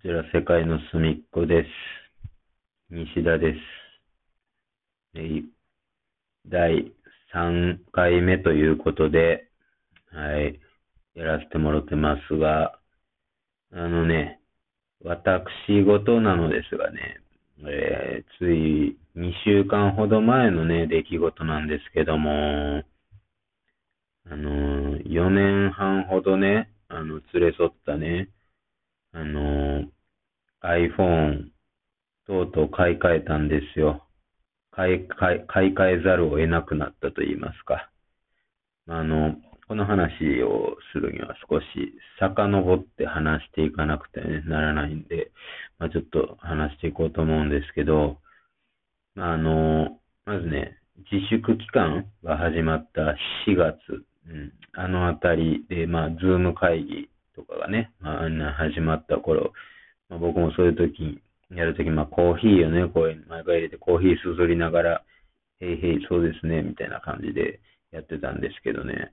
こちら世界の隅っこです。西田です。え第3回目ということで、はい、やらせてもらってますが、あのね、私事なのですがね、えーつい2週間ほど前のね、出来事なんですけども、あのー、4年半ほどね、あの、連れ添ったね、あの、iPhone とうとう買い替えたんですよ。買い買い買い替えざるを得なくなったと言いますか。あの、この話をするには少し遡って話していかなくて、ならないんで、まあ、ちょっと話していこうと思うんですけど、まあの、まずね、自粛期間が始まった4月、うん、あのあたりで、まあ、 Zoom 会議とかがね、まあ、んな始まった頃、まあ、僕もそういう時、やるとき、まあ、コーヒーをね、こう、毎回入れてコーヒーすすりながら、へいへい、そうですね、みたいな感じでやってたんですけどね。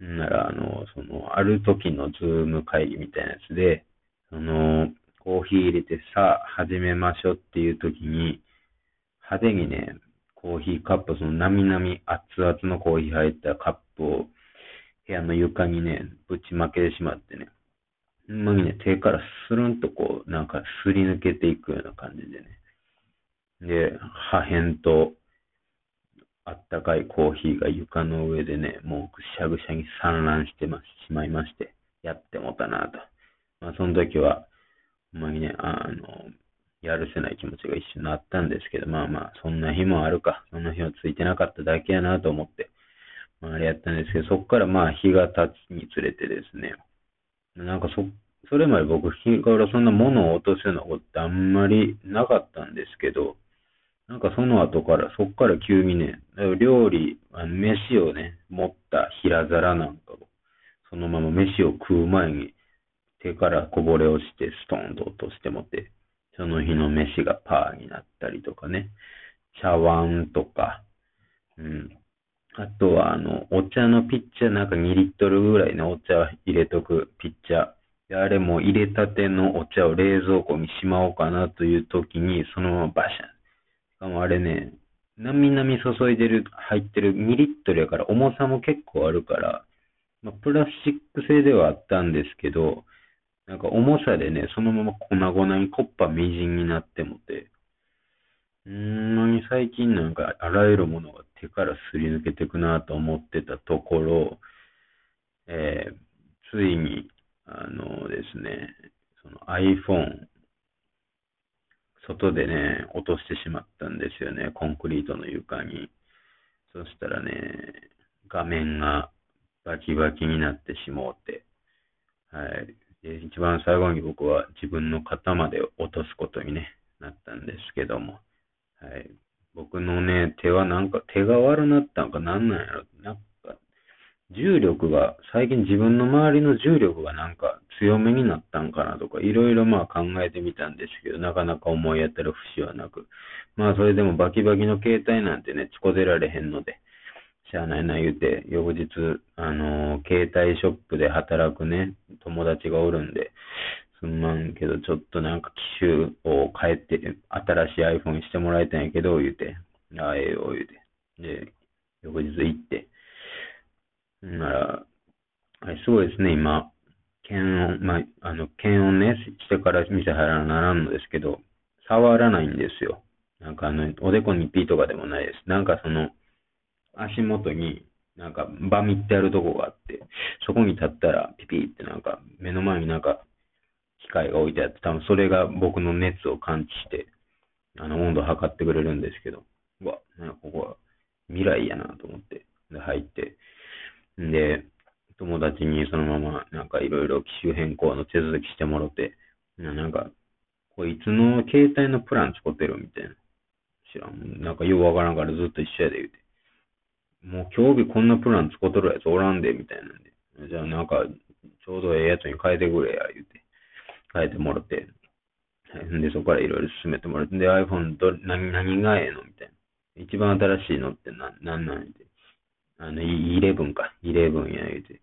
なら、あの、その、ある時の Zoom 会議みたいなやつで、その、コーヒー入れて、さあ、始めましょうっていう時に、派手にね、コーヒーカップ、その、なみなみ熱々のコーヒー入ったカップを、部屋の床にね、ぶちまけてしまってね、ほんまにね、手からスルンとこう、なんかすり抜けていくような感じでね。で、破片と、あったかいコーヒーが床の上でね、もうぐしゃぐしゃに散乱してますしまいまして、やってもたなと。まあ、その時は、ほんまにね、あの、やるせない気持ちが一瞬あったんですけど、まあまあ、そんな日もあるか、そんな日はついてなかっただけやなと思って、まあ、れやったんですけど、そこからまあ日が経つにつれてですね、なんかそ、それまで僕、日頃そんな物を落とすようなことってあんまりなかったんですけど、なんかその後から、そこから急にね、料理、あ飯をね、持った平皿なんかを、そのまま飯を食う前に手からこぼれ落ちてストーンと落としてもって、その日の飯がパーになったりとかね、茶碗とか、うん。あとは、あの、お茶のピッチャー、なんか2リットルぐらいのお茶入れとくピッチャー。であれも入れたてのお茶を冷蔵庫にしまおうかなという時に、そのままバシャン。しかもあれね、なみなみ注いでる、入ってる2リットルやから重さも結構あるから、まあ、プラスチック製ではあったんですけど、なんか重さでね、そのまま粉々にコッパみじんになってもて、うーん最近なんかあらゆるものが手からすり抜けていくなと思ってたところ、えーついに、あのですね、その iPhone、外でね、落としてしまったんですよね、コンクリートの床に。そしたらね、画面がバキバキになってしもうて、はい。で、一番最後に僕は自分の肩まで落とすことに、ね、なったんですけども、はい。僕のね、手はなんか、手が悪なったんかなんなんやろ。なんか、重力が、最近自分の周りの重力がなんか強めになったんかなとか、いろいろまあ考えてみたんですけど、なかなか思い当たる節はなく、まあそれでもバキバキの携帯なんてね、つこ出られへんので、しゃあないな言うて、翌日、あのー携帯ショップで働くね、友達がおるんで、すんまんけど、ちょっとなんか機種を変えて、新しい iPhone してもらいたいんやけど、言うて、ああ、ええよ、言うて。で、翌日行って、なら、あれすごいですね、今、検温、まあ、あの、検温ね、してから店入らならんのですけど、触らないんですよ。なんかあの、おでこにピーとかでもないです。なんかその、足元に、なんか、バミってあるとこがあって、そこに立ったら、ピピってなんか、目の前になんか、機械が置いてあって、多分それが僕の熱を感知して、あの、温度を測ってくれるんですけど、うわ、なんかここは未来やなと思って、で、入って、で、友達にそのまま、なんかいろいろ機種変更の手続きしてもろて、なんか、こいつの携帯のプラン使ってるみたいな。知らん。なんかようわからんからずっと一緒やで言うて。もう今日日こんなプラン使っとるやつおらんで、みたいなんで。じゃあなんか、ちょうどええやつに変えてくれや、言うて。変えてもらって。はいで、そこからいろいろ進めてもらって。で、iPhone ど、何、何がええのみたいな。一番新しいのってな、なんなんて。あの、い11か。11や、言うて。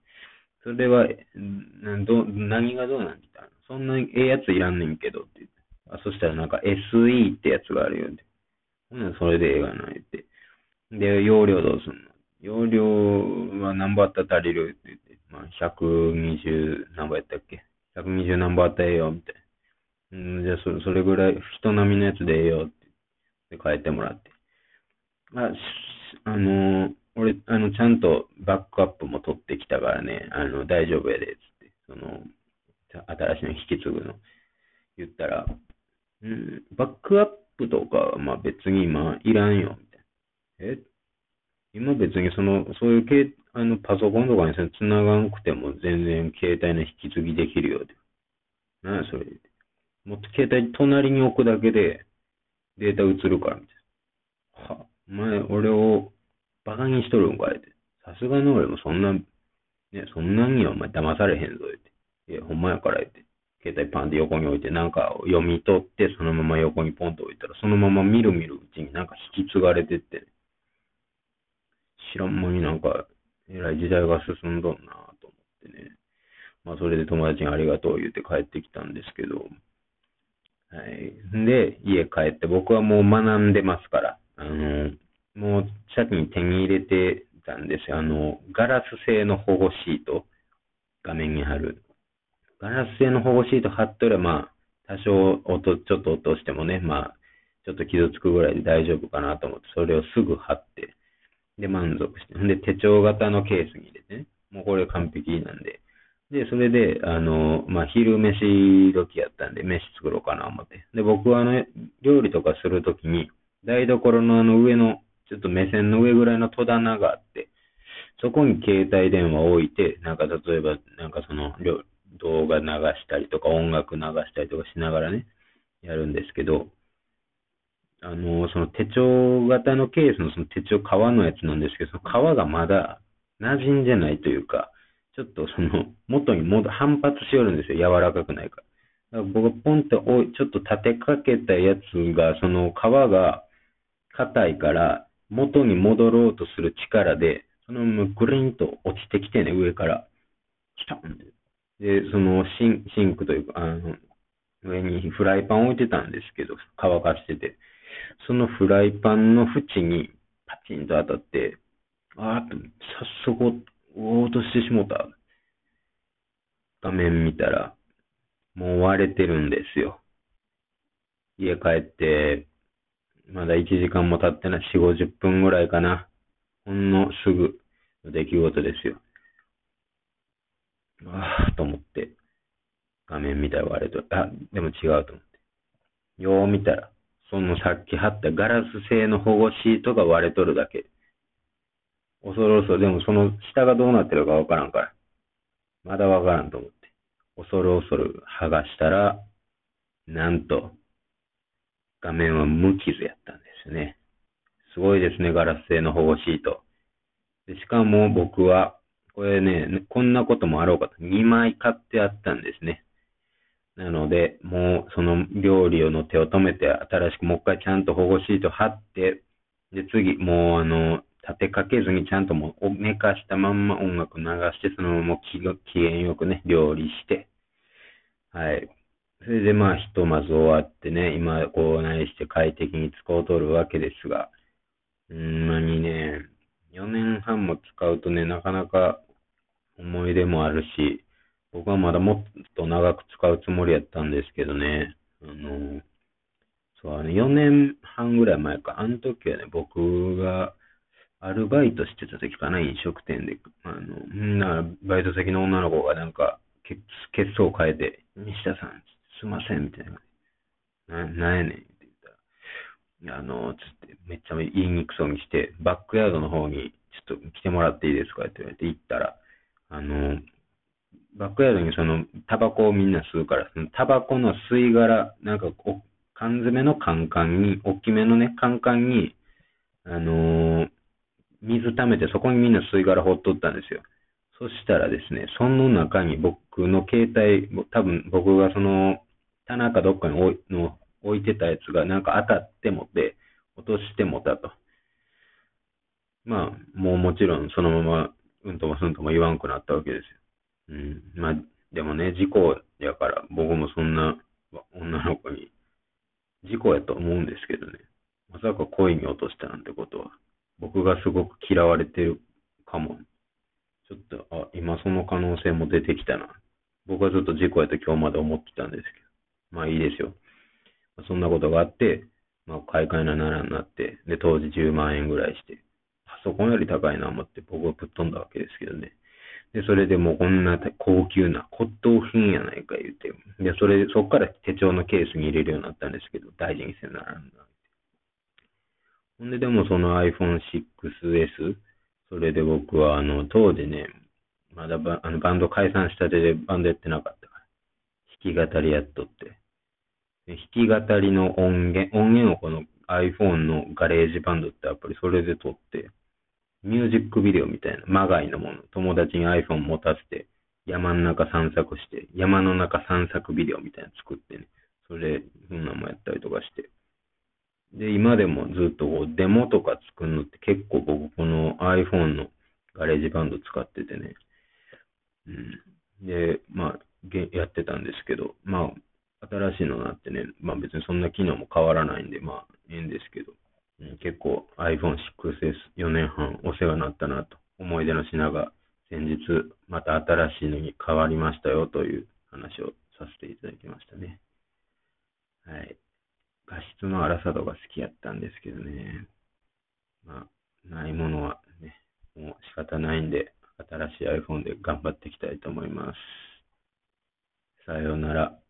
それは、んど、何がどうなんて言ったら、そんなええやついらんねんけどって言って。あ、そしたらなんか SE ってやつがあるよって。ほんそれでええがないって。で、容量どうすんの？容量は何ぼあったら足りるって言って。まあ、120何ぼやったっけ？?120 何ぼあったらええよ、みたいな。うん、じゃあそれ、それぐらい、人並みのやつでええよって。で、変えてもらって。まあ、あのー、俺、あの、ちゃんとバックアップも取ってきたからね、あの、大丈夫やで、つって。その、新しいの引き継ぐの。言ったら、うん、バックアップとかは、まあ別に今いらんよ、みたいな。え？今別にその、そういうけあのパソコンとかに繋がんくても全然携帯の引き継ぎできるよって。なやそれ。もっと携帯隣に置くだけでデータ映るから、みたいな。は、お前、俺をバカにしとるんかいって。さすがの俺もそんな、ね、そんなにはお前騙されへんぞ、って。いや、ほんまやから、って。携帯パンで横に置いて、なんか読み取って、そのまま横にポンと置いたら、そのまま見る見るうちになんか引き継がれてって、知らん間になんか、えらい時代が進んどんなと思ってね。まあ、それで友達にありがとう言って帰ってきたんですけど、はい。で、家帰って僕はもう学んでますから、あの、もう先に手に入れてたんですよ。あの、ガラス製の保護シート、画面に貼る。ガラス製の保護シート貼っとれば、まあ、多少音、ちょっと落としてもね、まあ、ちょっと傷つくぐらいで大丈夫かなと思って、それをすぐ貼って、で、満足して。で、手帳型のケースに入れてね。もうこれ完璧なんで。で、それで、あの、まあ、昼飯時やったんで、飯作ろうかな思って。で、僕はあの、料理とかするときに、台所のあの上の、ちょっと目線の上ぐらいの戸棚があって、そこに携帯電話を置いて、なんか例えば、なんかその、動画流したりとか、音楽流したりとかしながらね、やるんですけど、あの、その手帳型のケースのその手帳革のやつなんですけど、その革がまだ馴染んでないというか、ちょっとその元に戻反発しよるんですよ。柔らかくないから。だから僕がポンっておちょっと立てかけたやつが、その皮が硬いから元に戻ろうとする力で、そのままグリンと落ちてきてね、上から。来たんで。で、そのシンシンクというか、あの、上にフライパン置いてたんですけど、乾かしてて。そのフライパンの縁にパチンと当たって、あーっと、早速落としてしもた。画面見たら、もう割れてるんですよ。家帰って、まだ1時間も経ってない、4、50分ぐらいかな。ほんのすぐの出来事ですよ。ああ、と思って、画面見たら割れと。あ、でも違うと思って。よう見たら、そのさっき貼ったガラス製の保護シートが割れとるだけ。恐る恐る、でもその下がどうなってるかわからんから。まだわからんと思って。恐る恐る剥がしたら、なんと、画面は無傷やったんですよね。すごいですね、ガラス製の保護シート。でしかも僕は、これね、こんなこともあろうかと、2枚買ってあったんですね。なので、もうその料理の手を止めて、新しくもう一回ちゃんと保護シート貼って、で、次、もうあの、立てかけずにちゃんともう寝かしたまんま音楽流して、そのまま機嫌よくね、料理して、はい。それでまあ、ひとまず終わってね、今、こう何して快適に使うとるわけですが、ほんまにね、4年半も使うとね、なかなか思い出もあるし、僕はまだもっと長く使うつもりやったんですけどね、あの、そう、ね、4年半ぐらい前か、あの時はね、僕がアルバイトしてた時かな、飲食店で、あの、みんな、バイト先の女の子がなんか、血血相を変えて、西田さん、すいません、みたいな。な、なんやねんって言ったら、あの、つって、めっちゃ言いにくそうにして、バックヤードの方に、ちょっと来てもらっていいですか？って言われて行ったら、あの、バックヤードにその、タバコをみんな吸うから、そのタバコの吸い殻、なんかこう、缶詰のカンカンに、大きめのね、カンカンに、あのー、水溜めてそこにみんな吸い殻放っとったんですよ。そしたらですね、その中に僕の携帯、多分僕がその、棚かどっかに置いの置いてたやつがなんか当たってもて、落としてもたと。まあ、もうもちろんそのまま、うんともすんとも言わんくなったわけですよ。うん。まあ、でもね、事故やから、僕もそんな女の子に事故やと思うんですけどね。まさか恋に落としたなんてことは、僕がすごく嫌われてるかも。ちょっと、あ、今その可能性も出てきたな。僕はずっと事故やと今日まで思ってたんですけど。まあいいですよ。そんなことがあって、まあ買い替えなならんなって、で、当時10万円ぐらいして、パソコンより高いな思って僕はぶっ飛んだわけですけどね。で、それでもうこんな高級な骨董品やないか言うて、で、それ、そっから手帳のケースに入れるようになったんですけど、大事にせならんな。ほんで、でもその iPhone 6S、それで僕はあの、当時ね、まだバあのバンド解散したてでバンドやってなかったから、弾き語りやっとって。で弾き語りの音源、音源をこの iPhone の GarageBand ってアプリ、それで録って、ミュージックビデオみたいな、まがいのもの、友達に iPhone 持たせて、山の中散策して、山の中散策ビデオみたいなの作ってね、それ、そんなんもやったりとかして。で、今でもずっとこうデモとか作るのって結構僕この iPhone のGarageBand 使っててね。うん。で、まあ、やってたんですけど、まあ、新しいのになってね、まあ別にそんな機能も変わらないんで、まあ、いいんですけど、結構 iPhone 6S4 年半お世話になったなと、思い出の品が先日また新しいのに変わりましたよという話をさせていただきましたね。はい。画質の荒さ度が好きやったんですけどね。まあ、ないものはね、もう仕方ないんで、新しい iPhone で頑張っていきたいと思います。さようなら。